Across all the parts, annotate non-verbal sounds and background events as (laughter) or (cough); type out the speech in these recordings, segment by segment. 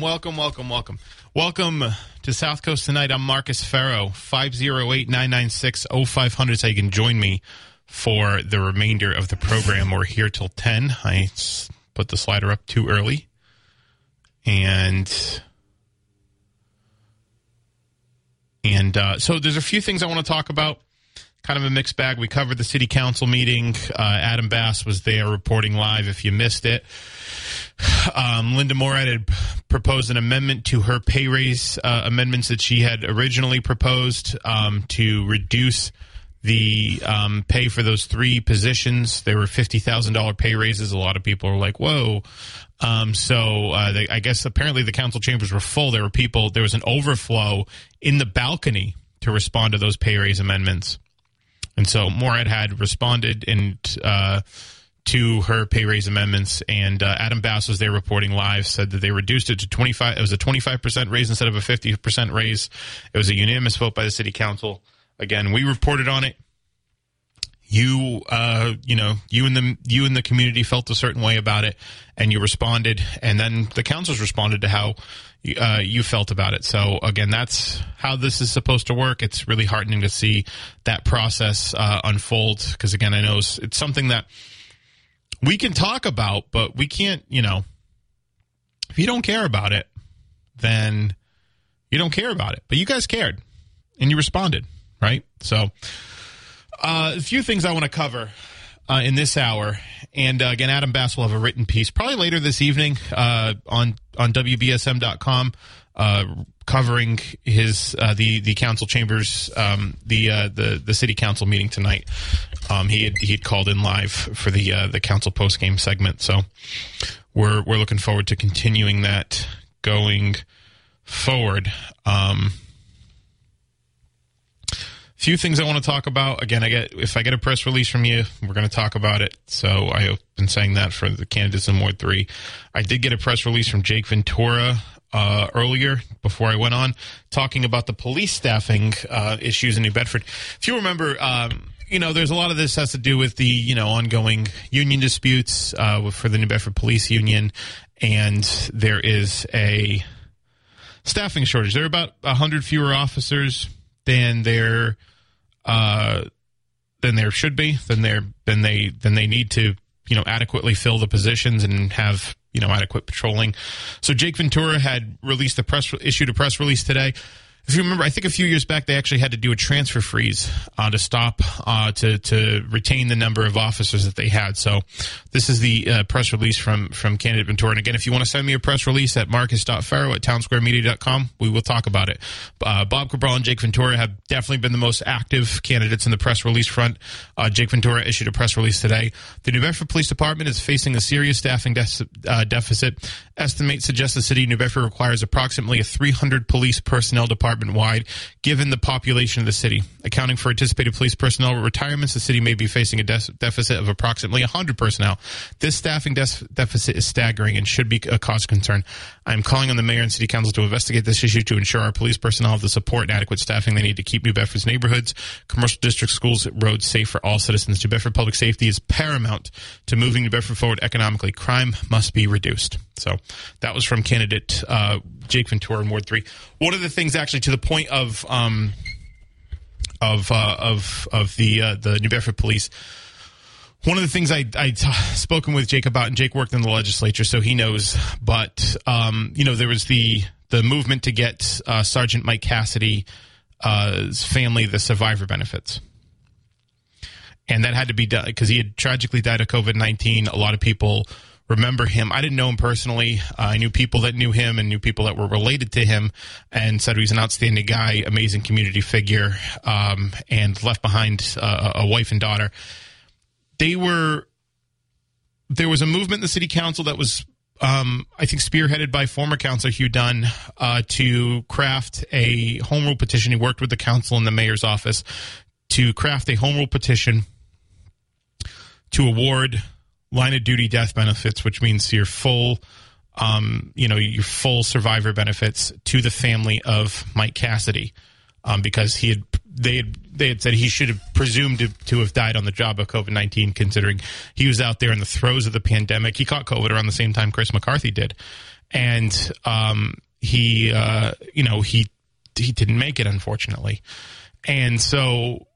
Welcome. Welcome. Welcome. Welcome. Welcome to South Coast tonight. I'm Marcus Farrow. 508 996 0500 so you can join me for the remainder of the program. We're here till 10. I put the slider up too early. And. And uh, so there's a few things I want to talk about kind of a mixed bag. We covered the city council meeting. Uh, Adam Bass was there reporting live if you missed it. Um, Linda Morad had proposed an amendment to her pay raise uh, amendments that she had originally proposed um, to reduce the um, pay for those three positions. They were $50,000 pay raises. A lot of people are like, whoa. Um, so uh, they, I guess apparently the council chambers were full. There were people, there was an overflow in the balcony to respond to those pay raise amendments. And so Morad had responded and uh, to her pay raise amendments, and uh, Adam Bass was there reporting live. Said that they reduced it to twenty five. It was a twenty five percent raise instead of a fifty percent raise. It was a unanimous vote by the city council. Again, we reported on it. You, uh, you know, you and the you and the community felt a certain way about it, and you responded, and then the councils responded to how uh, you felt about it. So again, that's how this is supposed to work. It's really heartening to see that process uh, unfold because again, I know it's, it's something that we can talk about, but we can't. You know, if you don't care about it, then you don't care about it. But you guys cared, and you responded, right? So. Uh, a few things I want to cover uh, in this hour, and uh, again, Adam Bass will have a written piece probably later this evening uh, on on WBSM.com, covering his uh, the the council chambers um, the uh, the the city council meeting tonight. Um, he had he had called in live for the uh, the council post game segment, so we're we're looking forward to continuing that going forward. Um, few things I want to talk about. Again, I get if I get a press release from you, we're going to talk about it. So I have been saying that for the candidates in Ward Three. I did get a press release from Jake Ventura uh, earlier before I went on talking about the police staffing uh, issues in New Bedford. If you remember. Um, you know, there's a lot of this has to do with the you know ongoing union disputes uh, for the New Bedford Police Union, and there is a staffing shortage. There are about hundred fewer officers than there uh, than there should be, than there than they than they need to you know adequately fill the positions and have you know adequate patrolling. So Jake Ventura had released a press issued a press release today. If you remember, I think a few years back they actually had to do a transfer freeze uh, to stop uh, to to retain the number of officers that they had. So this is the uh, press release from from candidate Ventura. And again, if you want to send me a press release at marcus.farrow at townsquaremedia.com, we will talk about it. Uh, Bob Cabral and Jake Ventura have definitely been the most active candidates in the press release front. Uh, Jake Ventura issued a press release today. The New Bedford Police Department is facing a serious staffing de- uh, deficit. Estimates suggest the city of New Bedford requires approximately a 300 police personnel department wide, given the population of the city. Accounting for anticipated police personnel retirements, the city may be facing a de- deficit of approximately 100 personnel. This staffing de- deficit is staggering and should be a cause of concern. I am calling on the mayor and city council to investigate this issue to ensure our police personnel have the support and adequate staffing they need to keep New Bedford's neighborhoods, commercial districts, schools, roads safe for all citizens. New Bedford public safety is paramount to moving New Bedford forward economically. Crime must be reduced. So that was from candidate uh, Jake Ventura in Ward 3. One of the things, actually, to the point of um, of uh, of of the uh, the New Bedford Police. One of the things I I t- spoken with Jake about, and Jake worked in the legislature, so he knows. But um, you know, there was the the movement to get uh, Sergeant Mike Cassidy's uh, family the survivor benefits and that had to be done because he had tragically died of COVID nineteen. A lot of people remember him. I didn't know him personally. Uh, I knew people that knew him and knew people that were related to him, and said he was an outstanding guy, amazing community figure, um, and left behind uh, a wife and daughter. They were there was a movement in the city council that was. Um, I think spearheaded by former councilor Hugh Dunn uh, to craft a home rule petition. He worked with the council and the mayor's office to craft a home rule petition to award line of duty death benefits, which means your full, um, you know, your full survivor benefits to the family of Mike Cassidy, um, because he had they had they had said he should have presumed to, to have died on the job of COVID nineteen, considering he was out there in the throes of the pandemic. He caught COVID around the same time Chris McCarthy did, and um, he, uh, you know, he he didn't make it unfortunately, and so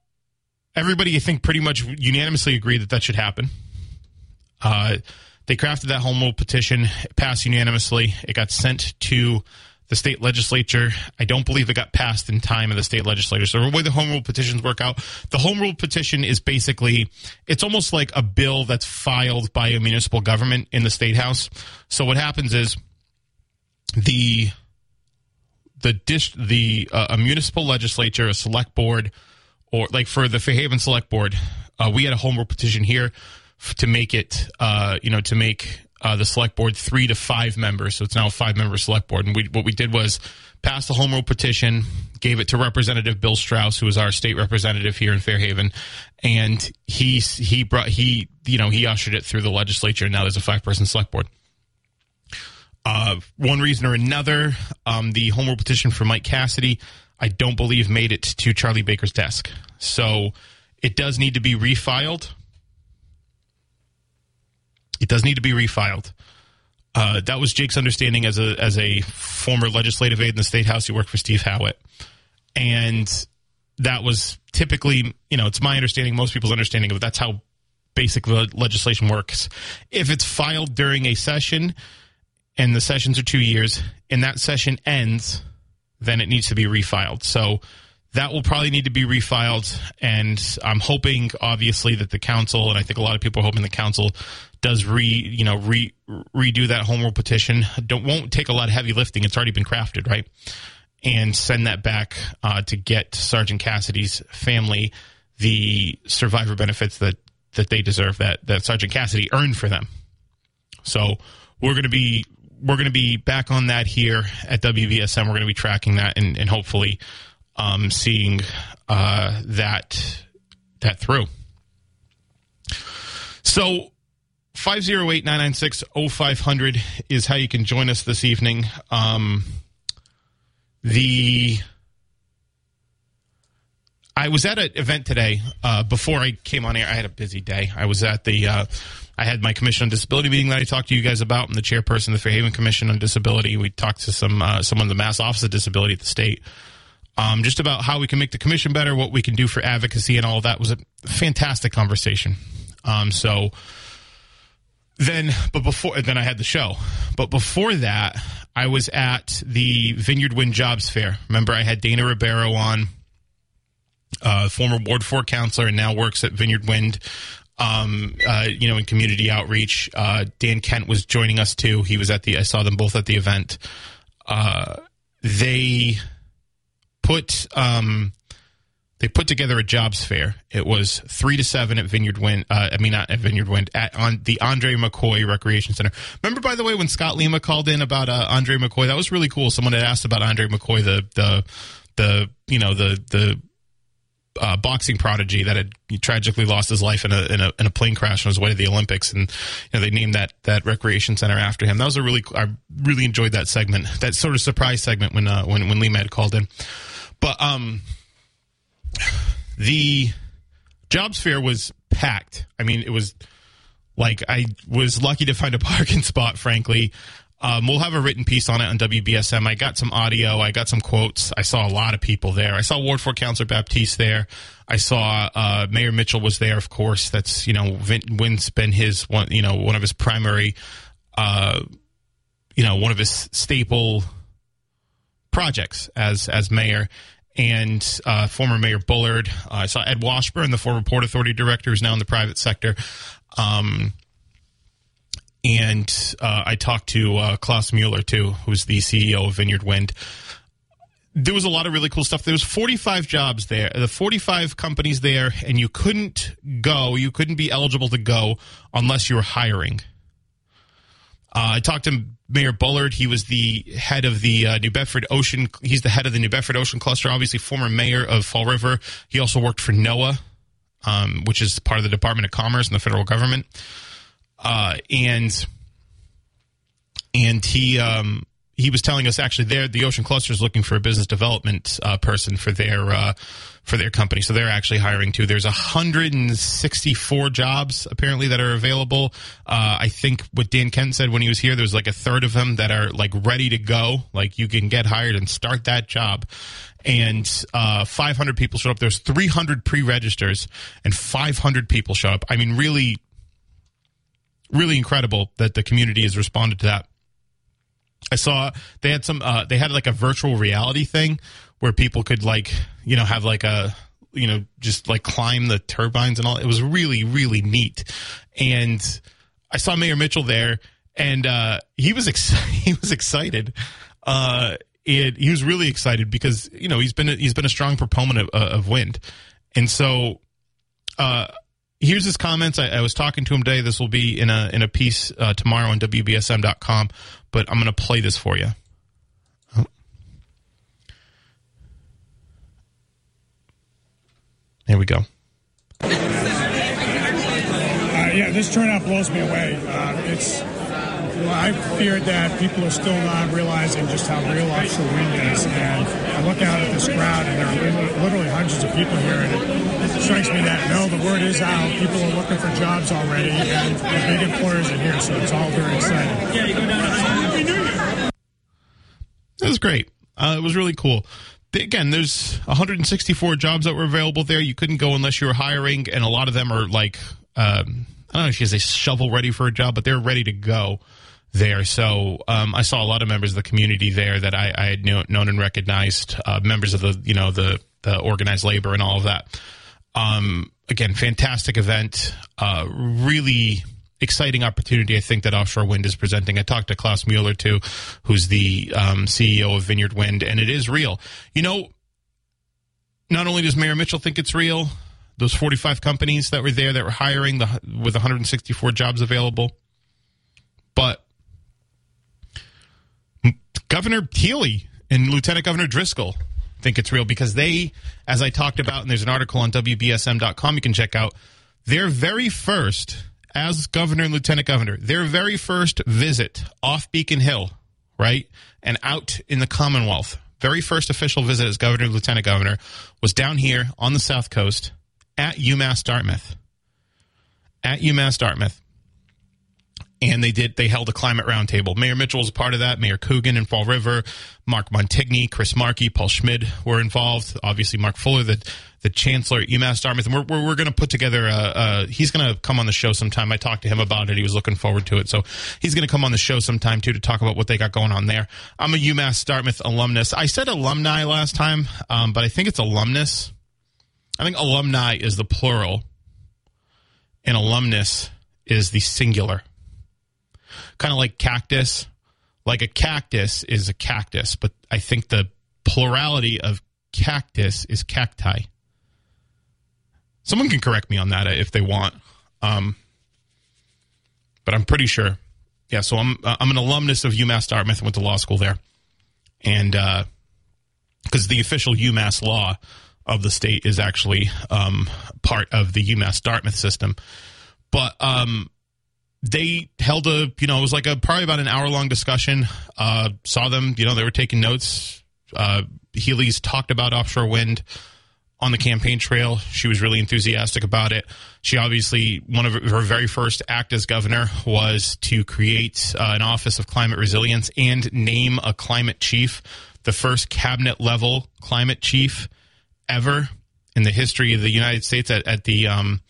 everybody, I think, pretty much unanimously agreed that that should happen. Uh, they crafted that home rule petition, passed unanimously. It got sent to the state legislature. I don't believe it got passed in time in the state legislature. So the way the home rule petitions work out, the home rule petition is basically it's almost like a bill that's filed by a municipal government in the state house. So what happens is the the dish the uh, a municipal legislature, a select board or like for the Fairhaven Select Board, uh, we had a home rule petition here to make it, uh, you know, to make uh, the select board three to five members. So it's now a five member select board. And we, what we did was pass the home rule petition, gave it to Representative Bill Strauss, who is our state representative here in Fairhaven, and he he brought he you know he ushered it through the legislature. And now there's a five person select board. Uh, one reason or another, um, the home rule petition for Mike Cassidy I don't believe made it to Charlie Baker's desk. So it does need to be refiled. It does need to be refiled. Uh, that was Jake's understanding as a as a former legislative aide in the state house. He worked for Steve Howitt, and that was typically, you know, it's my understanding, most people's understanding of it, that's how basic legislation works. If it's filed during a session, and the sessions are two years, and that session ends then it needs to be refiled. So that will probably need to be refiled. And I'm hoping, obviously, that the council, and I think a lot of people are hoping the council does re, you know, re, redo that home rule petition. Don't won't take a lot of heavy lifting. It's already been crafted, right? And send that back uh, to get Sergeant Cassidy's family the survivor benefits that that they deserve that that Sergeant Cassidy earned for them. So we're going to be we're going to be back on that here at WBSM. We're going to be tracking that and, and hopefully um, seeing uh, that that through. So 508-996-0500 is how you can join us this evening. Um, the I was at an event today. Uh, before I came on air, I had a busy day. I was at the uh, I had my Commission on Disability meeting that I talked to you guys about, and the chairperson of the Fairhaven Commission on Disability. We talked to some uh, someone in the Mass Office of Disability at the state, um, just about how we can make the commission better, what we can do for advocacy, and all that. It was a fantastic conversation. Um, so then, but before then, I had the show. But before that, I was at the Vineyard Wind Jobs Fair. Remember, I had Dana Rebeiro on. Uh, former Ward 4 councilor and now works at Vineyard Wind um, uh, you know, in community outreach. Uh, Dan Kent was joining us too. He was at the. I saw them both at the event. Uh, they put um, they put together a jobs fair. It was three to seven at Vineyard Wind. Uh, I mean, not at Vineyard Wind at on the Andre McCoy Recreation Center. Remember, by the way, when Scott Lima called in about uh, Andre McCoy, that was really cool. Someone had asked about Andre McCoy, the the the you know the the uh, boxing prodigy that had tragically lost his life in a, in a, in a plane crash on his way to the Olympics, and you know, they named that that recreation center after him. That was a really I really enjoyed that segment, that sort of surprise segment when uh, when when Lima had called in. But um, the jobs fair was packed. I mean, it was like I was lucky to find a (laughs) parking spot, frankly. Um, we'll have a written piece on it on WBSM. I got some audio. I got some quotes. I saw a lot of people there. I saw Ward 4 Councilor Baptiste there. I saw uh, Mayor Mitchell was there, of course. That's, you know, Vin, Wynn's been his one, you know, one of his primary, uh, you know, one of his staple projects as as mayor and uh, former Mayor Bullard. Uh, I saw Ed Washburn, the former Port Authority director, who's now in the private sector. Um, and uh, I talked to uh, Klaus Moeller too, who's the CEO of Vineyard Wind. There was a lot of really cool stuff. There was 45 jobs there, the 45 companies there, and you couldn't go, you couldn't be eligible to go unless you were hiring. Uh, I talked to Mayor Bullard. He was the head of the uh, New Bedford Ocean. He's the head of the New Bedford Ocean Cluster. Obviously, former mayor of Fall River. He also worked for NOAA, um, which is part of the Department of Commerce and the federal government. Uh, and and he um, he was telling us actually there the Ocean Cluster is looking for a business development uh, person for their uh, for their company. So they're actually hiring too. There's 164 jobs apparently that are available. Uh, I think what Dan Kent said when he was here, there's like a third of them that are like ready to go. Like you can get hired and start that job. And uh, 500 people showed up. There's 300 pre-registers and 500 people show up. I mean, really really incredible that the community has responded to that. I saw they had some uh, they had like a virtual reality thing where people could like you know have like a you know just like climb the turbines and all. It was really really neat, and I saw Mayor Mitchell there, and uh, he was ex- (laughs) he was excited. Uh, it, he was really excited because you know he's been a, he's been a strong proponent of, of wind, and so uh, here's his comments. I, I, was talking to him today. This will be in a in a piece uh, tomorrow on WBSM.com, but I'm going to play this for you. Oh. Here we go. Uh, yeah, this turnout blows me away. Uh, it's well, I feared that people are still not realizing just how real offshore wind is. And I look out at this crowd, and there are literally hundreds of people here, and it strikes me that no, the word is out. People are looking for jobs already, and the big employers are here, so it's all very exciting. Yeah, you go down That was great. Uh, it was really cool again, there's 164 jobs that were available there. You couldn't go unless you were hiring, and a lot of them are like, um, I don't know if you say shovel ready for a job, but they're ready to go there. So um, I saw a lot of members of the community there that I, I had knew, known and recognized, uh, members of the you know the the organized labor and all of that. Um, again, fantastic event, uh, really exciting opportunity. I think that offshore wind is presenting. I talked to Klaus Moeller too, who's the um, CEO of Vineyard Wind, and it is real. You know, not only does Mayor Mitchell think it's real, those 45 companies that were there that were hiring the, with 164 jobs available, but Governor Healey and Lieutenant Governor Driscoll think it's real because they, as I talked about, and there's an article on WBSM.com you can check out, their very first, as governor and lieutenant governor, their very first visit off Beacon Hill, right, and out in the Commonwealth, very first official visit as governor and lieutenant governor was down here on the South Coast at UMass Dartmouth. At UMass Dartmouth and they did they held a climate roundtable. Mayor Mitchell was a part of that. Mayor Coogan in Fall River, Mark Montigny, Chris Markey, Paul Schmid were involved. Obviously, Mark Fuller, the the chancellor at UMass Dartmouth, and we're we're, we're going to put together. A, a, he's going to come on the show sometime. I talked to him about it. He was looking forward to it, so he's going to come on the show sometime too to talk about what they got going on there. I'm a UMass Dartmouth alumnus. I said alumni last time, um, but I think it's alumnus. I think alumni is the plural, and alumnus is the singular kind of like cactus. Like a cactus is a cactus, but I think the plurality of cactus is cacti. Someone can correct me on that if they want. Um, but I'm pretty sure. Yeah, so I'm I'm an alumnus of UMass Dartmouth. I went to law school there, and uh because uh, the official UMass law of the state is actually um, part of the UMass Dartmouth system. But um, they held a you know it was like a probably about an hour long discussion uh, saw them you know they were taking notes uh, healey's talked about offshore wind on the campaign trail. She was really enthusiastic about it. She obviously, one of her very first act as governor was to create uh, an Office of Climate Resilience and name a climate chief, the first cabinet level climate chief ever in the history of the United States at, at the um,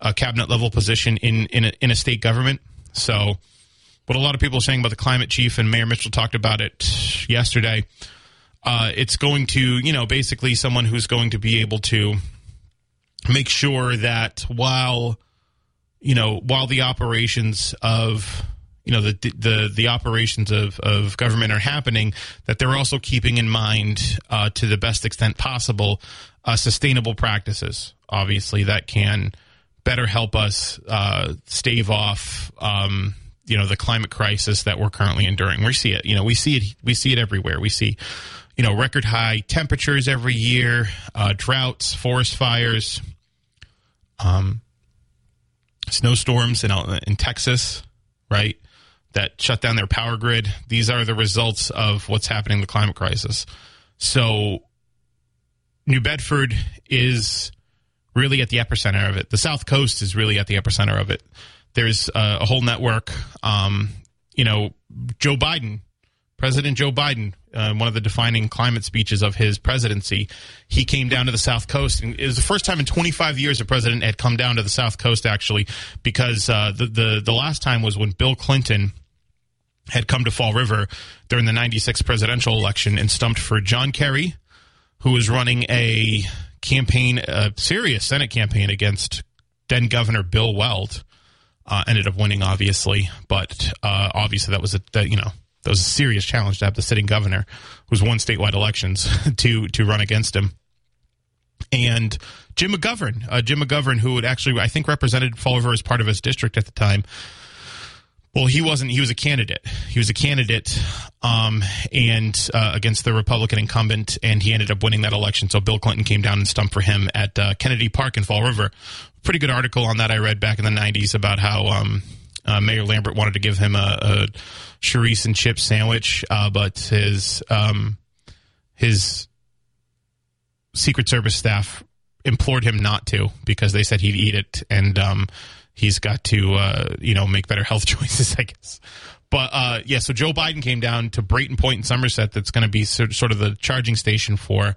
uh, cabinet level position in in a, in a state government. So, what a lot of people are saying about the climate chief, and Mayor Mitchell talked about it yesterday uh, it's going to, you know, basically someone who's going to be able to make sure that while, you know, while the operations of you know the the the operations of, of government are happening that they're also keeping in mind uh, to the best extent possible uh, sustainable practices obviously that can better help us uh, stave off um, you know the climate crisis that we're currently enduring we see it you know we see it we see it everywhere we see you know, record high temperatures every year, uh, droughts, forest fires, um, snowstorms in, in Texas, right? That shut down their power grid. These are the results of what's happening in the climate crisis. So, New Bedford is really at the epicenter of it. The South Coast is really at the epicenter of it. There's a, a whole network. Um, you know, Joe Biden President Joe Biden, uh, one of the defining climate speeches of his presidency, he came down to the South Coast. And it was the first time in 25 years a president had come down to the South Coast, actually, because uh, the, the, the last time was when Bill Clinton had come to Fall River during the 96 presidential election and stumped for John Kerry, who was running a campaign, a serious Senate campaign against then Governor Bill Weld. Uh, ended up winning, obviously, but uh, obviously that was a that, you know that was a serious challenge to have the sitting governor, who's won statewide elections, (laughs) to to run against him. And Jim McGovern, uh, Jim McGovern, who had actually I think represented Fall River as part of his district at the time. Well, he wasn't. He was a candidate. He was a candidate, um, and uh, against the Republican incumbent, and he ended up winning that election. So Bill Clinton came down and stumped for him at uh, Kennedy Park in Fall River. Pretty good article on that I read back in the '90s about how um, uh, Mayor Lambert wanted to give him a, a chouriço and chip sandwich, uh, but his um, his Secret Service staff implored him not to because they said he'd eat it, and um, he's got to uh, you know make better health (laughs) choices, I guess. But uh, yeah, so Joe Biden came down to Brayton Point in Somerset. That's going to be sort of the charging station for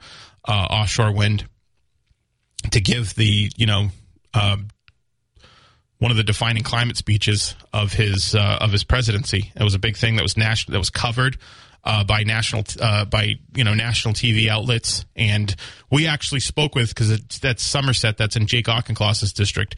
uh, offshore wind to give the you know um, one of the defining climate speeches of his uh, of his presidency. It was a big thing that was national that was covered uh, by national uh, by you know national TV outlets, and we actually spoke with because that's Somerset, that's in Jake Auchincloss's district.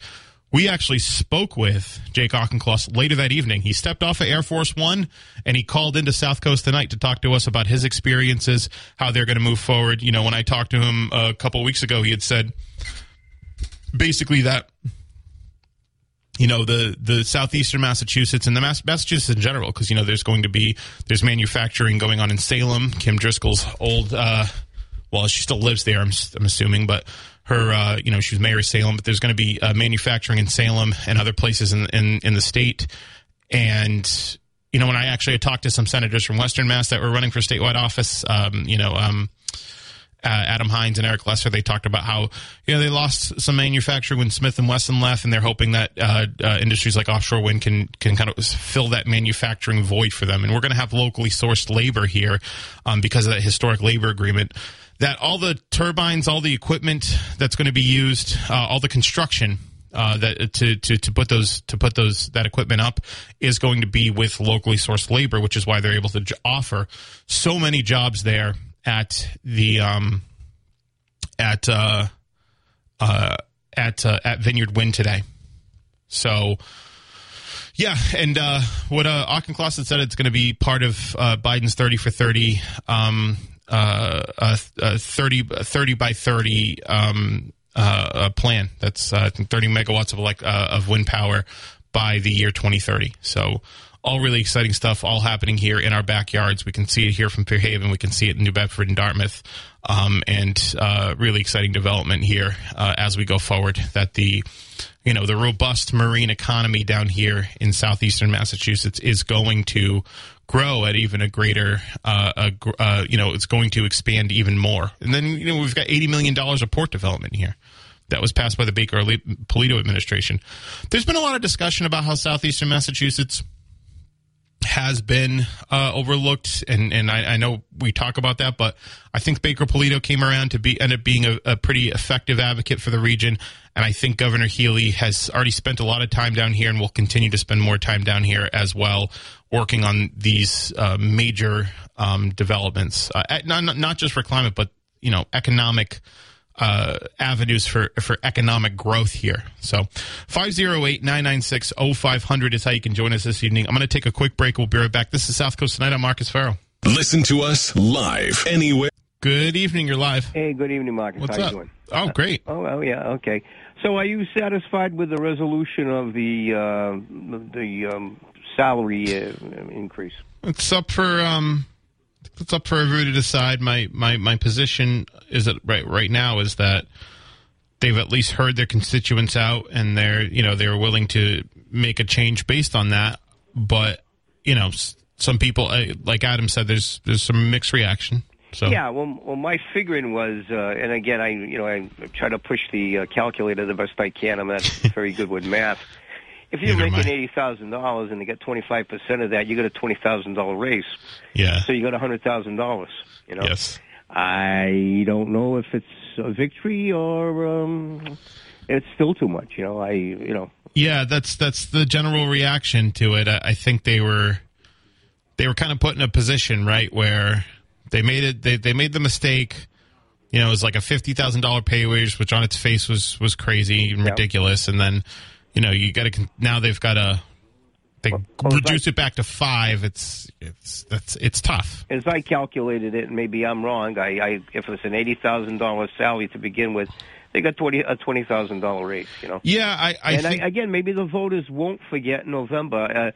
We actually spoke with Jake Auchincloss later that evening. He stepped off of Air Force One and he called into South Coast tonight to talk to us about his experiences, how they're going to move forward. You know, when I talked to him a couple weeks ago, he had said basically that you know the the southeastern Massachusetts and the Mass- Massachusetts in general, because you know there's going to be there's manufacturing going on in Salem. Kim Driscoll's old, uh, well, she still lives there. I'm, I'm assuming, but her, uh, you know, she was mayor of Salem. But there's going to be uh, manufacturing in Salem and other places in, in in the state. And you know, when I actually talked to some senators from Western Mass that were running for statewide office, um, you know, um, uh, Adam Hinds and Eric Lesser, they talked about how you know they lost some manufacturing when Smith and Wesson left, and they're hoping that uh, uh, industries like offshore wind can can kind of fill that manufacturing void for them. And we're going to have locally sourced labor here um, because of that historic labor agreement. That all the turbines, all the equipment that's going to be used, uh, all the construction uh, that to, to to put those to put those that equipment up is going to be with locally sourced labor, which is why they're able to j- offer so many jobs there at the um, at uh, uh, at uh, at Vineyard Wind today. So. Yeah, and uh, what uh, Auchincloss said, it's going to be part of uh, Biden's 30 for 30, um, uh, uh, uh 30, 30 by 30 um, uh, plan. That's, uh, 30 megawatts of, like, uh, of wind power by the year 2030. So all really exciting stuff, all happening here in our backyards. We can see it here from Fairhaven. We can see it in New Bedford and Dartmouth, um, and uh, really exciting development here uh, as we go forward. That the you know the robust marine economy down here in southeastern Massachusetts is going to grow at even a greater, uh, uh, you know, it's going to expand even more. And then you know we've got eighty million dollars of port development here that was passed by the Baker Polito administration. There's been a lot of discussion about how southeastern Massachusetts has been uh, overlooked, and and I, I, know we talk about that, but I think Baker Polito came around to be end up being a, a, pretty effective advocate for the region, and I think Governor Healey has already spent a lot of time down here and will continue to spend more time down here as well, working on these uh, major um, developments, uh, not not just for climate, but you know economic uh, avenues for, for economic growth here. So 508-996-0500 is how you can join us this evening. I'm going to take a quick break. We'll be right back. This is South Coast Tonight. I'm Marcus Farrow. Listen to us live anywhere. Good evening. You're live. Hey, good evening, Marcus. What's how up? you doing? Oh, great. Uh, oh, well, yeah, okay. So, are you satisfied with the resolution of the uh, the um, salary uh, increase? It's up for um, it's up for everybody to decide. My my my position is that right right now is that they've at least heard their constituents out, and they're you know they're willing to make a change based on that. But you know, some people, like Adam said, there's there's some mixed reaction. So. Yeah, well, well, my figuring was, uh, and again, I, you know, I try to push the uh, calculator the best I can. I'm not very good with math. If you're Neither making eighty thousand dollars and you get twenty five percent of that, you get a twenty thousand dollar raise. Yeah. So you got a hundred thousand dollars. You know. Yes. I don't know if it's a victory or um, it's still too much. You know. I. You know. Yeah, that's that's the general reaction to it. I, I think they were they were kind of put in a position right where they made it. They they made the mistake. You know, it was like a fifty thousand dollar pay raise, which on its face was was crazy and Yep. ridiculous. And then, you know, you got to now they've got to they Well, reduce it back to five. It's it's that's it's tough. As I calculated it, and maybe I'm wrong. I, I if it's an eighty thousand dollar salary to begin with, they got twenty a twenty thousand dollar raise. You know. Yeah, I I and think I, again, maybe the voters won't forget November. Uh,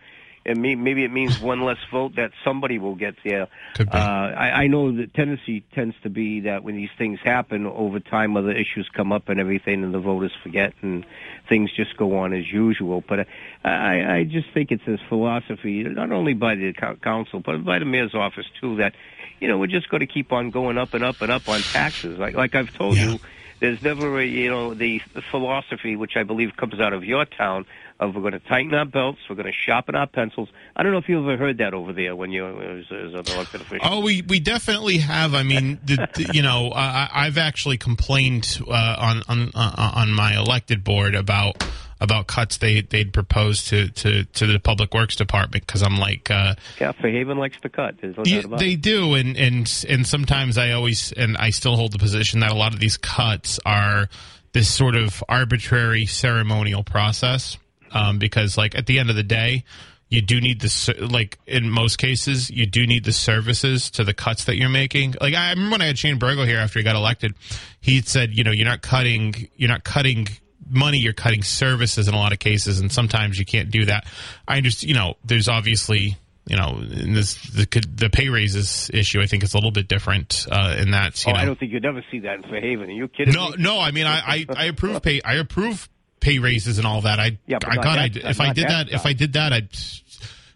and may, maybe it means one less vote that somebody will get there. Uh, I, I know the tendency tends to be that when these things happen over time, other issues come up and everything, and the voters forget, and things just go on as usual. But I, I just think it's this philosophy, not only by the council, but by the mayor's office too, that you know we're just going to keep on going up and up and up on taxes. Like like I've told Yeah. you, there's never a you know the philosophy which I believe comes out of your town of we're going to tighten our belts, we're going to sharpen our pencils. I don't know if you've ever heard that over there when you as, as an elected official. Oh, we, we definitely have. I mean, the, the- you know, I, I've actually complained uh, on on uh, on my elected board about about cuts they they'd proposed to to to the public works department because I'm like. Uh, Yeah, Fairhaven likes to cut. Yeah, about they do, and and and sometimes I always and I still hold the position that a lot of these cuts are this sort of arbitrary ceremonial process, um, because like at the end of the day, you do need the like in most cases you do need the services to the cuts that you're making. Like I remember when I had Shane Burgo here after he got elected, he said, you know, you're not cutting, you're not cutting money you're cutting services in a lot of cases and sometimes you can't do that i understand you know there's obviously you know, in this the, the pay raises issue, I think it's a little bit different uh, in that. You Oh, know, I don't think you'd ever see that in Fairhaven. Are you kidding no, me? no. I mean, I, I, I approve pay. I approve pay raises and all that. I, Yeah, I God, I, if I did that that, if. I did that, I'd.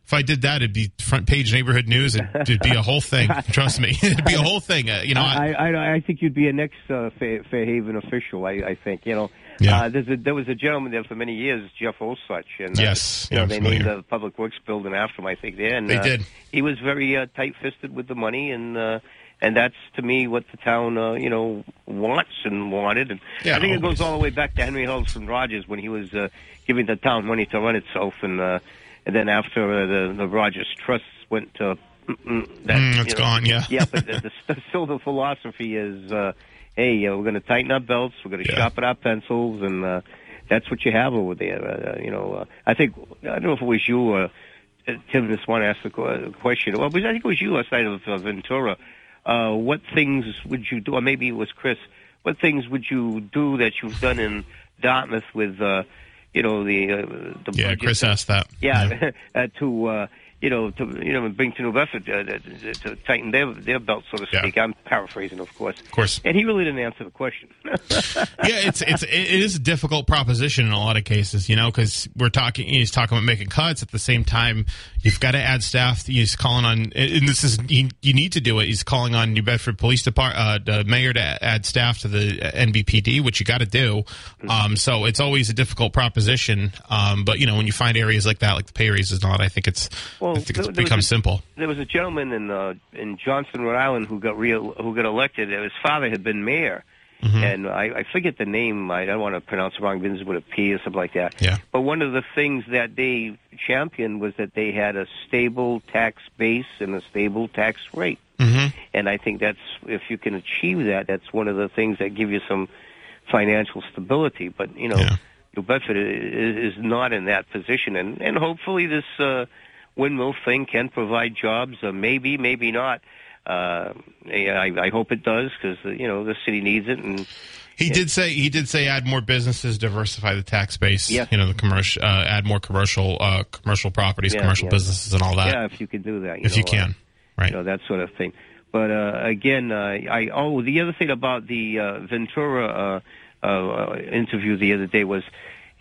If I did that, it'd be front page neighborhood news. It'd, it'd be a whole thing. (laughs) Trust me, (laughs) it'd be a whole thing. Uh, you know, I, I, I, I think you'd be a next uh, Fair, Fairhaven official. I, I think you know. Yeah. Uh, there's a, there was a gentleman there for many years, Jeff Osuch, and uh, Yes, you yeah, know I'm they familiar. named the public works building after him. I think there, and They uh, did. He was very uh, tight-fisted with the money, and uh, and that's to me what the town uh, you know wants and wanted. And Yeah, I think it goes all the way back to Henry Huttleston Rogers when he was uh, giving the town money to run itself, and uh, and then after uh, the the Rogers Trust went to. That, Mm, you know, gone, yeah. yeah, but (laughs) the, the, still the philosophy is, uh, hey, uh, we're going to tighten our belts, we're going to Yeah. sharpen our pencils, and uh, that's what you have over there. Uh, you know, uh, I think I don't know if it was you or uh, Tim just want to ask the question. Well, was- I think it was you night of uh, Ventura. Uh, what things would you do, or maybe it was Chris? What things would you do that you've done in Dartmouth with? Uh, you know, the uh, the Yeah, budget Chris asked that. yeah, (laughs) uh, to uh, you know to you know bring to New Bedford uh, to, to tighten their their belt, so to Yeah. speak. I'm paraphrasing, of course. Of course. And he really didn't answer the question. (laughs) yeah, it's it's it is a difficult proposition in a lot of cases, you know, because we're talking. He's talking about making cuts at the same time. You've got to add staff. He's calling on, and this is you, you need to do it. He's calling on New Bedford Police Department, uh, the mayor to add staff to the NBPD, which you got to do. Um, so it's always a difficult proposition. Um, but you know, when you find areas like that, like the pay raise is not, I think it's Well, I think it's there- a- simple. there was a gentleman in uh, in Johnston, Rhode Island, who got real who got elected. His father had been mayor, Mm-hmm. and I, I forget the name. I don't want to pronounce it wrong. Begins with a P or something like that. Yeah. But one of the things that they championed was that they had a stable tax base and a stable tax rate. Mm-hmm. And I think that's if you can achieve that, that's one of the things that give you some financial stability. But you know, Yeah. New Bedford is, is not in that position, and and hopefully this uh, windmill thing can provide jobs. Uh, maybe, maybe not. Uh, I, I hope it does because you know the city needs it, and He did say he did say add more businesses, diversify the tax base. Yeah. You know, the commercial, uh, add more commercial, uh, commercial properties, Yeah, commercial yeah. businesses, and all that. yeah, if you can do that, you if know, you uh, can, right? you know that sort of thing. But uh, again, uh, I oh the other thing about the uh, Ventura uh, uh, interview the other day was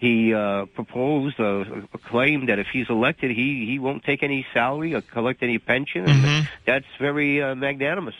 he uh, proposed uh, a claim that if he's elected, he he won't take any salary or collect any pension. Mm-hmm. That's very uh, magnanimous.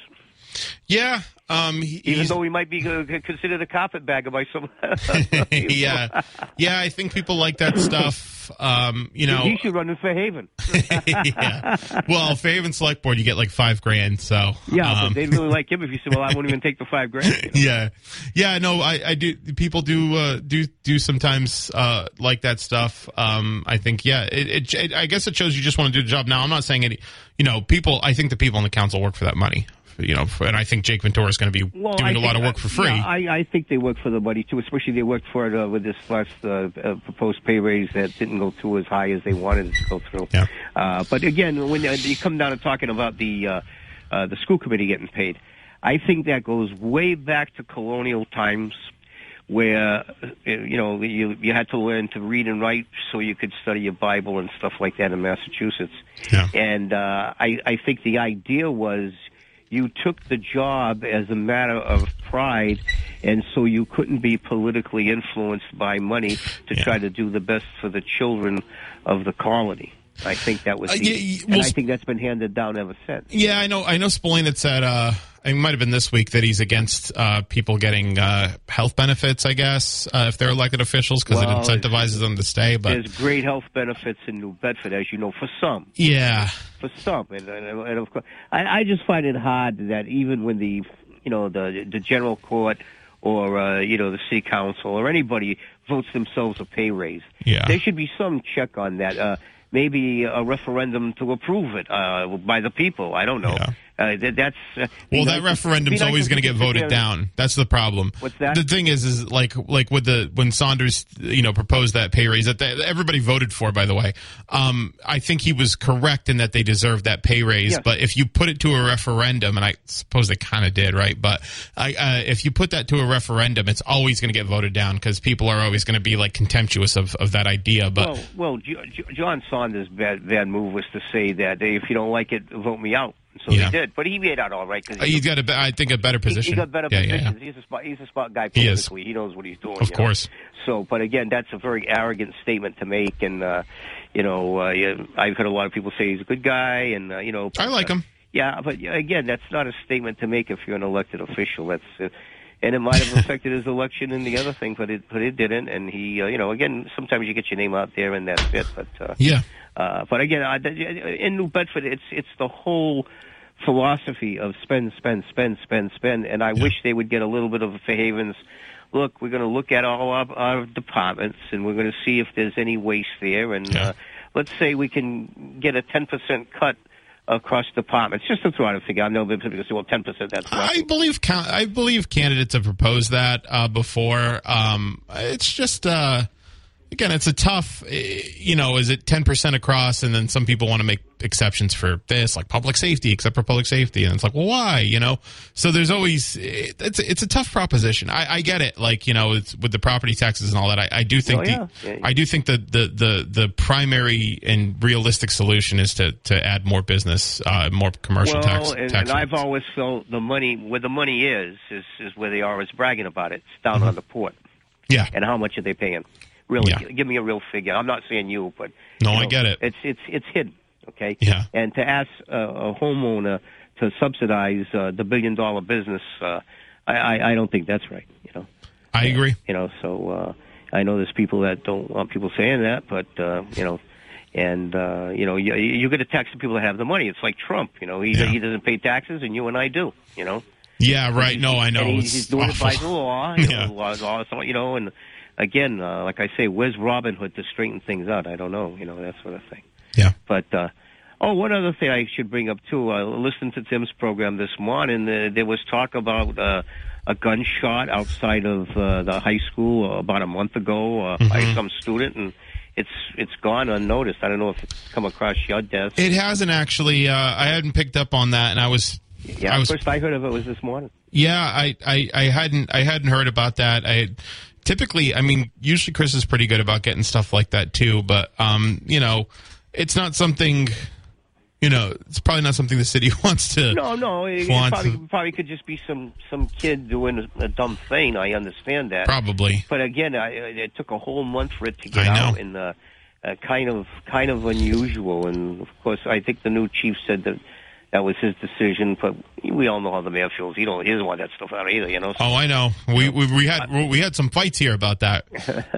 yeah. Um. He, Even though he might be uh, considered a carpetbagger by some. (laughs) (laughs) yeah, yeah. I think people like that stuff. Um. You know. he should run in Fairhaven. (laughs) yeah. Well, Fairhaven Select Board, you get like five grand. So Yeah, um, they'd really like him if you said, "Well, I won't even take the five grand." you know? yeah, yeah. No, I, I do. People do uh, do do sometimes uh, like that stuff. Um, I think, yeah. It, it, it, I guess it shows you just want to do the job. Now, I'm not saying any. You know, people. I think the people in the council work for that money. You know, and I think Jake Ventura is going to be Well, doing I a lot of work for free. Yeah, I, I think they work for the money too, especially they worked for it uh, with this last uh, uh, proposed pay raise that didn't go through as high as they wanted it to go through. Yeah. Uh, but again, when uh, you come down to talking about the uh, uh, the school committee getting paid, I think that goes way back to colonial times. Where uh, you know you you had to learn to read and write so you could study your Bible and stuff like that in Massachusetts. Yeah. And uh, I, I think the idea was you took the job as a matter of pride, and so you couldn't be politically influenced by money to Yeah. try to do the best for the children of the colony. I think that was, Uh, the, yeah, yeah, and I think that's been handed down ever since. Yeah, I know. I know. Spillane had said, uh, it might have been this week that he's against uh, people getting uh, health benefits. I guess uh, if they're elected officials because Well, it incentivizes them to stay. But There's great health benefits in New Bedford, as you know, for some. yeah, for some, and, and, and of course, I, I just find it hard that even when the, you know, the the general court or uh, you know the city council or anybody votes themselves a pay raise, Yeah. there should be some check on that. Uh, maybe a referendum to approve it uh, by the people. I don't know. Yeah. Uh, that, that's uh, Well, that if- referendum's nice always going to get voted down. That's the problem. What's that? The thing is, is like like with the when Saunders, you know, proposed that pay raise that they, everybody voted for. By the way, um, I think he was correct in that they deserved that pay raise. Yes. But if you put it to a referendum, and I suppose they kind of did, right? But I, uh, if you put that to a referendum, it's always going to get voted down because people are always going to be like contemptuous of, of that idea. But Well, well, Jo- Jo- John Saunders' bad, bad move was to say that hey, if you don't like it, vote me out. So Yeah. they did, but he made out all right because uh, he's got a, I think, a better He- position. He got better yeah, positions. yeah. He's a spot. He's a spot guy He is. politically. He, knows what he's doing. Of you know. course. So, but again, that's a very arrogant statement to make, and uh, you know, uh, I've heard a lot of people say he's a good guy, and uh, you know, I like him. yeah, but again, that's not a statement to make if you're an elected official. That's uh, and it might have affected his election and the other thing, but it but it didn't. And he, uh, you know, again, sometimes you get your name out there and that's it. But uh, Yeah. uh, but again, uh, in New Bedford, it's it's the whole philosophy of spend, spend, spend, spend, spend. And I Yeah. wish they would get a little bit of Fairhaven's. Look, we're going to look at all our, our departments, and we're going to see if there's any waste there. And Yeah. uh, let's say we can get a 10% cut across departments, just to throw out a figure. I know people say, well, 10%, that's I believe I believe candidates have proposed that uh, before. Um, it's just uh, again, it's a tough, eh, you know, is it 10% across? And then some people want to make exceptions for this, like public safety, except for public safety. And it's like, well, why? You know? So there's always, eh, it's, it's a tough proposition. I, I get it. Like, you know, it's with the property taxes and all that. I, I do think, Oh, yeah. the, Yeah. I do think that the, the, the primary and realistic solution is to, to add more business, uh, more commercial well, tax. and, tax and I've always felt the money where the money is is is where they are always bragging about it. It's down Mm-hmm. on the port. yeah. And how much are they paying? Really, Yeah. Give me a real figure. I'm not saying you, but No, you I get it. It's it's it's hidden. Okay. Yeah. And to ask uh, a homeowner to subsidize uh, the billion dollar business, uh, I, I I don't think that's right. You know. I agree. You know. So uh, I know there's people that don't want people saying that, but uh, you know. And uh, you know, you, you're going to tax the people that have the money. It's like Trump. You know, he Yeah. he doesn't pay taxes, and you and I do. You know, Yeah, right. No, I know. and he- It's he's doing it by the law. (laughs) You Yeah. know, law, you know, and again, uh, like I say, where's Robin Hood to straighten things out? I don't know. You know, that sort of thing. Yeah. But uh, oh, one other thing I should bring up too. I listened to Tim's program this morning. Uh, there was talk about uh, a gunshot outside of uh, the high school about a month ago uh, by Mm-hmm. some student, and it's it's gone unnoticed. I don't know if it's come across your desk. It hasn't actually. Uh, I hadn't picked up on that, and I was. yeah, I was. first I heard of it was this morning. Yeah, I, I, I hadn't. I hadn't heard about that. I typically. I mean, usually Chris is pretty good about getting stuff like that too. But um, you know, it's not something. You know, it's probably not something the city (laughs) wants to. No, no, it, it probably probably could just be some some kid doing a, dumb thing. I understand that. Probably. But again, I, it took a whole month for it to get out, and uh, uh, kind of kind of unusual. And of course, I think the new chief said that that was his decision. But we all know how the mayor feels. He don't he doesn't want that stuff out either. You know. Oh, I know. We, we we had we had some fights here about that.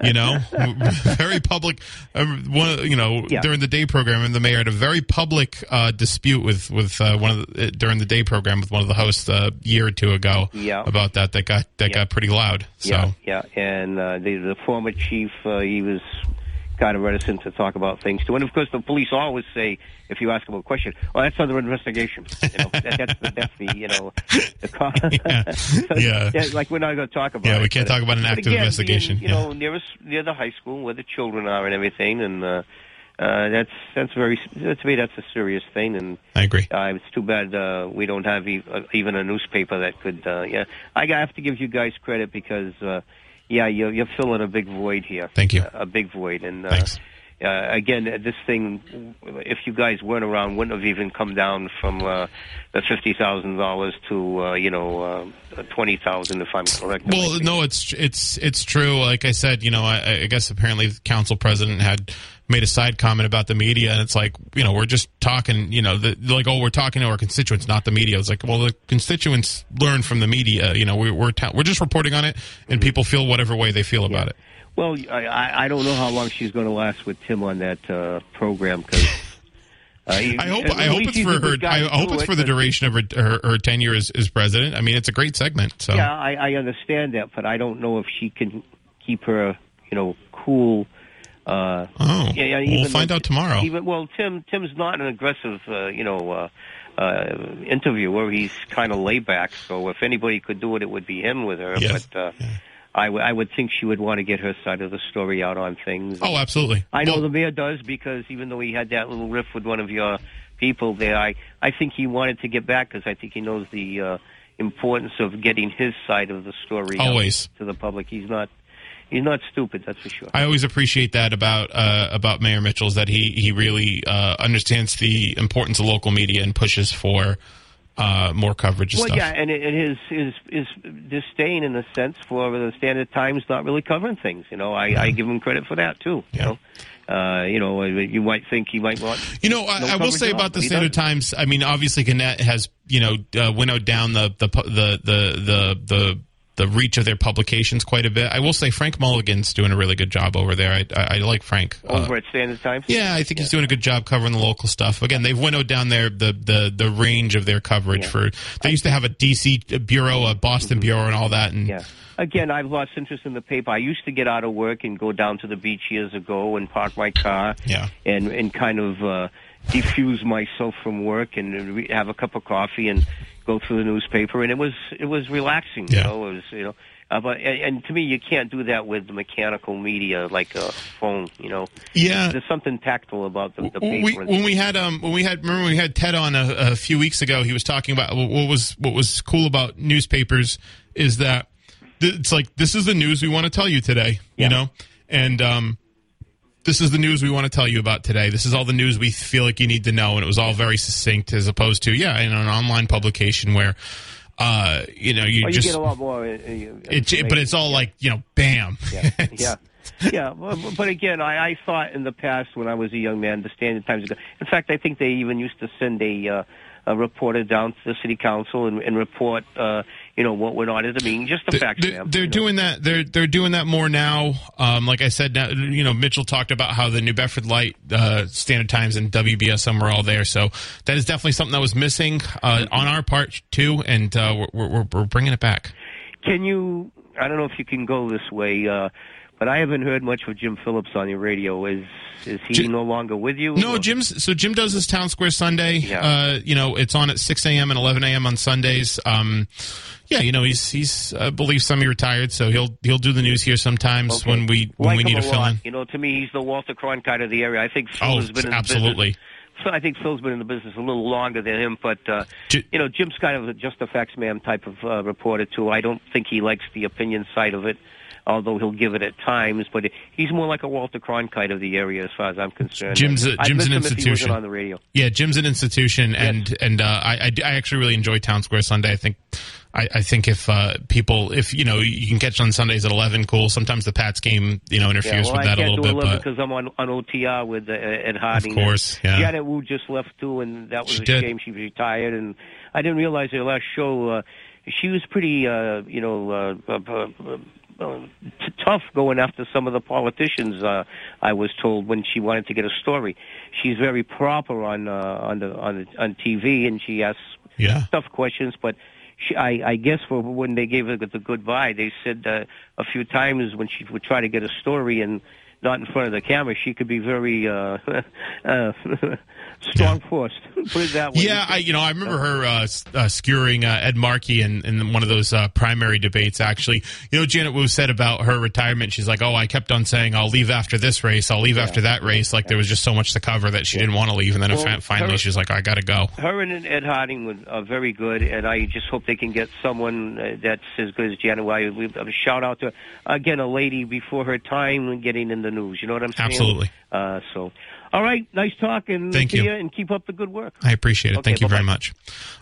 You know, (laughs) very public. Uh, one, you know, Yeah. during the day program, and the mayor had a very public uh, dispute with with uh, one of the, uh, during the day program with one of the hosts a year or two ago. Yeah. About that, that got that Yeah. got pretty loud. So Yeah, yeah. And uh, the the former chief, uh, he was kind of reticent to talk about things too. And of course, the police always say, if you ask them a question, "Oh, that's under investigation." You know, that, that's the, that's the you know the co- (laughs) (laughs) Yeah. Yeah. Like we're not going to talk about. Yeah, it, we can't talk about an active again, investigation. being, you know, near us, near the high school where the children are and everything, and uh, uh, that's that's very to me that's a serious thing, and I agree. uh, it's too bad uh, we don't have e- uh, even a newspaper that could. Uh, yeah, I have to give you guys credit because, uh, yeah, you're, you're filling a big void here. Thank you. A, a big void, and uh, Thanks. uh, again, this thing, if you guys weren't around, wouldn't have even come down from uh, the fifty thousand dollars to uh, you know uh, twenty thousand, if I'm correct. Well, no, it's it's it's true. Like I said, you know, I, I guess apparently the council president had made a side comment about the media, and it's like, you know, we're just talking, you know, the, like, oh, we're talking to our constituents, not the media. It's like, well, the constituents learn from the media. You know, we, we're ta- we're just reporting on it, and people feel whatever way they feel about it. Well, I, I I don't know how long she's going to last with Tim on that uh, program because. Uh, (laughs) he- I hope I hope it's for her. I hope it's it, for the duration of her, her her tenure as, as president. I mean, it's a great segment. So Yeah, I, I understand that, but I don't know if she can keep her, you know, cool. Uh, oh, yeah, yeah, we'll find though- out tomorrow. Even well, Tim Tim's not an aggressive, uh, you know, uh, uh, interviewer. He's kind of laid back. So if anybody could do it, it would be him with her. Yes. But uh, I, w- I would think she would want to get her side of the story out on things. oh, absolutely. I know Well, the mayor does because even though he had that little riff with one of your people there, I I think he wanted to get back because I think he knows the uh, importance of getting his side of the story out Always. to the public. He's not he's not stupid, that's for sure. I always appreciate that about uh, about Mayor Mitchell's that he he really uh, understands the importance of local media and pushes for uh, more coverage well, stuff. yeah, and, it- and his his his disdain in a sense for the Standard Times not really covering things. You know, I, I give him credit for that too. Yeah. You know, uh, you know, you might think he might want. You know, I, no I will say all, about the Standard. Times. I mean, obviously, Gannett has you know uh, winnowed down the the the the the the the reach of their publications quite a bit. I will say Frank Mulligan's doing a really good job over there. I I, I like Frank. Uh, over at Standard Times. yeah, I think he's doing a good job covering the local stuff. Again, they've winnowed down their the the, the range of their coverage. Yeah. For they used to have a DC bureau, a Boston bureau, and all that. And Yeah. Again, I've lost interest in the paper. I used to get out of work and go down to the beach years ago and park my car Yeah. and and kind of uh, defuse myself from work and re- have a cup of coffee and go through the newspaper, and it was it was relaxing. Yeah. You know, it was you know. Uh, but and, and to me, you can't do that with mechanical media like a phone. You know, Yeah. there's something tactile about the, the paper. we, when we had um when we had remember when we had Ted on a, a few weeks ago he was talking about what was what was cool about newspapers is that th- it's like this is the news we want to tell you today Yeah. you know and um this is the news we want to tell you about today this is all the news we feel like you need to know and it was all very succinct as opposed to yeah in an online publication where uh you know you you just get a lot more. Uh, uh, it, but it's all like you know bam yeah, (laughs) yeah, yeah. But, again, I, I thought in the past when I was a young man, the Standard Times. Ago. In fact, I think they even used to send a, uh, a reporter down to the city council and, and report, uh, you know, what went on at the meeting. Just the facts, they're, ma'am. they're know. doing that. They're they're doing that more now. Um, like I said, now, you know, Mitchell talked about how the New Bedford Light, uh, Standard Times, and WBSM were all there. So that is definitely something that was missing uh, on our part too, and uh, we're, we're we're bringing it back. Can you? I don't know if you can go this way, uh, but I haven't heard much of Jim Phillips on your radio. Is is he Jim- no longer with you? No, Or- Jim's so Jim does his Town Square Sunday. Yeah. Uh, you know, it's on at six a.m. and eleven a.m. on Sundays. Um, yeah, you know, he's he's I believe semi-retired, so he'll he'll do the news here sometimes Okay. when we when like we need a fill-in. You know, to me, he's the Walter Cronkite of the area. I think Phil Oh, has been in the absolutely. business. So I think Phil's been in the business a little longer than him, but uh, J- you know, Jim's kind of a just a facts man type of uh, reporter too. I don't think he likes the opinion side of it, although he'll give it at times. But he's more like a Walter Cronkite of the area, as far as I'm concerned. Jim's a- Jim's an him If he institution. on the radio. Yeah, Jim's an institution, and and uh, I, I I actually really enjoy Town Square Sunday. I think I, I think if uh, people if you know you can catch on Sundays at eleven, cool. Sometimes the Pats game you know Yeah, interferes well, with that a little bit, but because I'm on on OTR with uh, Ed Harding. Of course, yeah. Janet Wu just left too, and that was She a did. shame. She retired, and I didn't realize her last show. Uh, she was pretty, uh, you know, uh, uh, uh, t- tough going after some of the politicians. Uh, I was told when she wanted to get a story, she's very proper on uh, on the on the, on TV, and she asks yeah. tough questions, but she, I, I guess for when they gave her the goodbye, they said uh, a few times when she would try to get a story and not in front of the camera, she could be very uh, (laughs) uh, strong forced. (laughs) Put it that way. Yeah, I you know I remember her uh, uh, skewering uh, Ed Markey in, in one of those uh, primary debates. Actually, you know Janet Wu said about her retirement. She's like, "Oh, I kept on saying I'll leave after this race. I'll leave after that race." Like there was just so much to cover that she didn't want to leave, and then Well, finally her- she's like, "I got to go." Her and Ed Harding were, are very good, and I just hope they can get someone uh, that's as good as Janet. We shout out to again a lady before her time getting in the news. You know what I'm saying? Absolutely. Uh, so, all right, nice talking Thank you. you, and keep up the good work. I appreciate it. Okay, Thank you very bye-bye. much.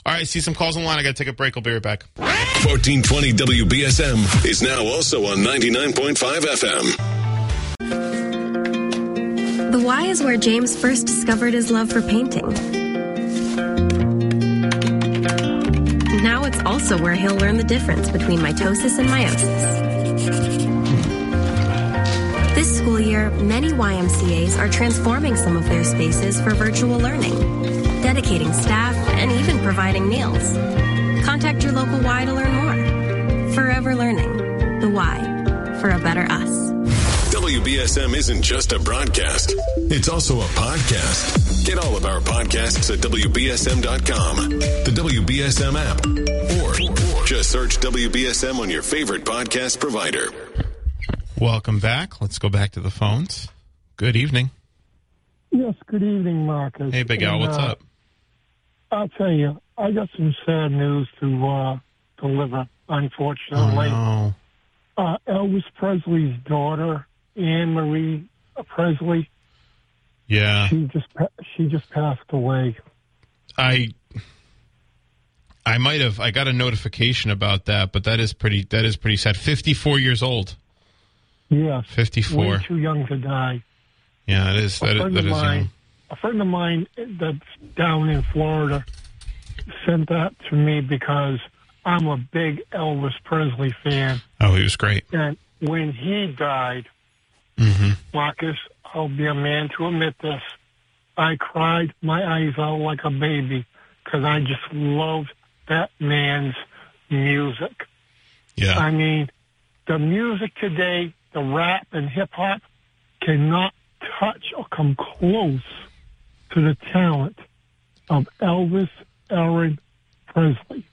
All right, see some calls online. I got to take a break. I'll be right back. 1420 WBSM is now also on 99.5 FM. The Y is where James first discovered his love for painting. Now it's also where he'll learn the difference between mitosis and meiosis. This school year, many YMCAs are transforming some of their spaces for virtual learning, dedicating staff, and even providing meals. Contact your local Y to learn more. Forever Learning. The Y. For a better us. WBSM isn't just a broadcast, it's also a podcast. Get all of our podcasts at WBSM.com, the WBSM app, or just search WBSM on your favorite podcast provider. Welcome back. Let's go back to the phones. Good evening. Yes, good evening, Marcus. Hey, Big Al, And, what's uh, up? I'll tell you, I got some sad news to uh, deliver, Oh, unfortunately. no. uh, Elvis Presley's daughter, Anne Marie Presley, Yeah. she just she just passed away. I I might have I got a notification about that, but that is pretty that is pretty sad. 54 years old. Yes, 54. way too young to die. Yeah, it is A that, friend that of is mine, young. a friend of mine that's down in Florida, sent that to me because I'm a big Elvis Presley fan. Oh, he was great. And when he died, Mm-hmm. Marcus, I'll be a man to admit this. I cried my eyes out like a baby because I just loved that man's music. Yeah. I mean, the music today, the rap and hip hop, cannot touch or come close to the talent of Elvis Aaron Presley.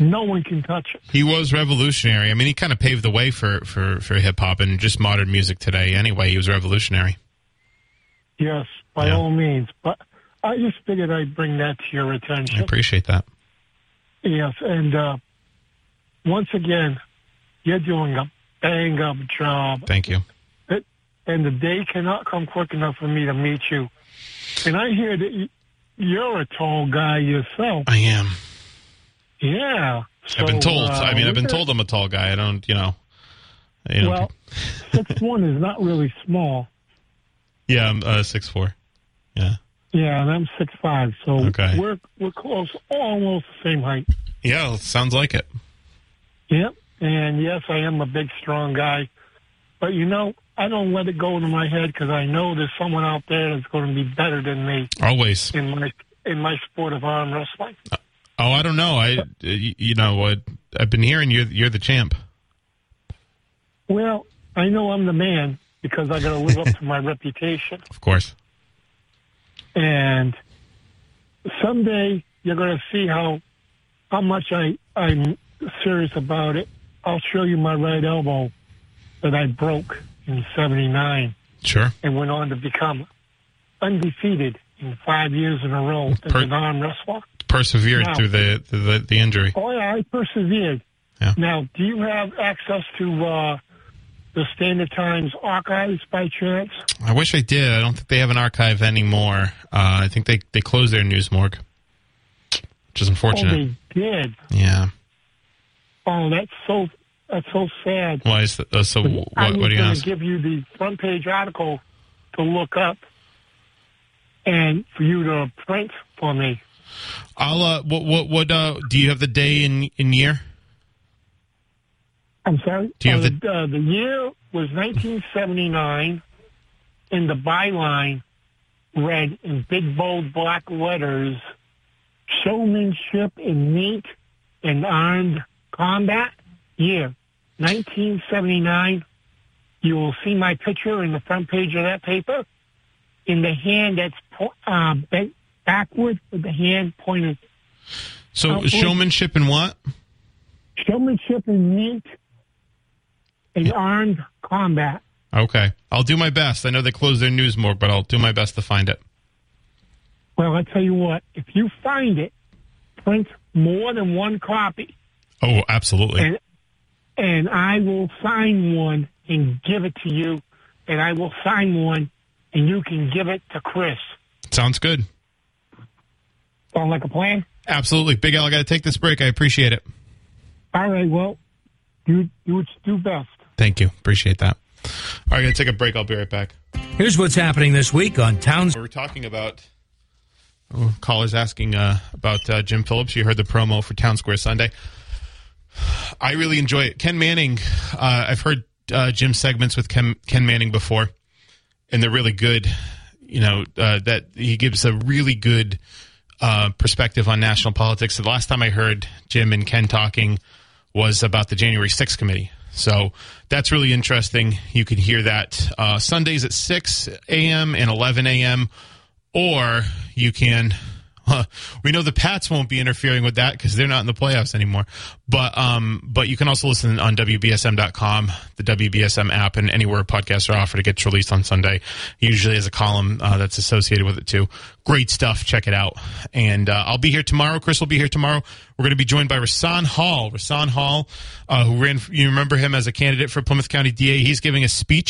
No one can touch it. He was revolutionary. I mean, he kind of paved the way for for for hip hop and just modern music today. Anyway, he was revolutionary. Yes, by Yeah. all means. But I just figured I'd bring that to your attention. I appreciate that. Yes, and uh, once again, you're doing a bang up job. Thank you. It, and the day cannot come quick enough for me to meet you. And I hear that you're a tall guy yourself. I am. Yeah. I've been told. uh, I mean, I've been told I'm a tall guy. I don't, you know. You know Well, (laughs) six one is not really small. yeah, I'm uh, six four. Yeah. Yeah, and I'm six five, so Okay. we're we're close, almost the same height. Yeah, sounds like it. Yep. And yes, I am a big, strong guy, but you know, I don't let it go into my head because I know there's someone out there that's going to be better than me Always. in my in my sport of arm wrestling. Uh, oh, I don't know. I, you know, what I've been hearing you're you're the champ. Well, I know I'm the man because I got to live up to my reputation. Of course. and someday you're going to see how how much I I'm serious about it. I'll show you my right elbow that I broke in '79 Sure. and went on to become undefeated in five years in a row as Per- an arm wrestler. Persevered Now- through the, the the injury. Oh yeah, I persevered. Yeah. Now, do you have access to uh, the Standard Times archives by chance? I wish I did. I don't think they have an archive anymore. Uh, I think they they closed their news morgue, which is Oh, unfortunate. they did. yeah. Oh, that's so that's so sad. Why is that? Uh, so what, I was do you going to give you the front page article to look up and for you to print for me. I'll. Uh, what what what? Uh, do you have the day in in year? I'm sorry. Do you have Uh, the- uh, the year was 1979, and the byline read in big bold black letters: "Showmanship in neat and armed combat." Year 1979. You will see my picture in the front page of that paper. In the hand that's po- uh, bent backward, with the hand pointed. So well- showmanship and what? Showmanship in neat and armed combat. Okay, I'll do my best. I know they closed their news morgue, but I'll do my best to find it. Well, I'll tell you what, if you find it, print more than one copy, Oh, absolutely. and and I will sign one and give it to you, and I will sign one, and you can give it to Chris. Sounds good. Sound like a plan? Absolutely, Big Al. I got to take this break. I appreciate it. All right. Well, you do what you do best. Thank you. Appreciate that. All right, gonna take a break. I'll be right back. Here's what's happening this week on Towns. We're talking about oh, callers asking uh, about uh, Jim Phillips. You heard the promo for Town Square Sunday. I really enjoy it. Ken Manning. Uh, I've heard uh, Jim segments with Ken, Ken Manning before, and they're really good. You know uh, that he gives a really good uh, perspective on national politics. The last time I heard Jim and Ken talking was about the January 6th committee. So that's really interesting. You can hear that uh, Sundays at 6 a.m. and 11 a.m. Or you can. We know the Pats won't be interfering with that because they're not in the playoffs anymore. But um, but you can also listen on WBSM.com, the WBSM app, and anywhere podcasts are offered. It gets released on Sunday. Usually as a column uh, that's associated with it too. Great stuff. Check it out. And uh, I'll be here tomorrow. Chris will be here tomorrow. We're going to be joined by Rahsaan Hall. Rahsaan Hall, uh, who ran. You remember him as a candidate for Plymouth County DA. He's giving a speech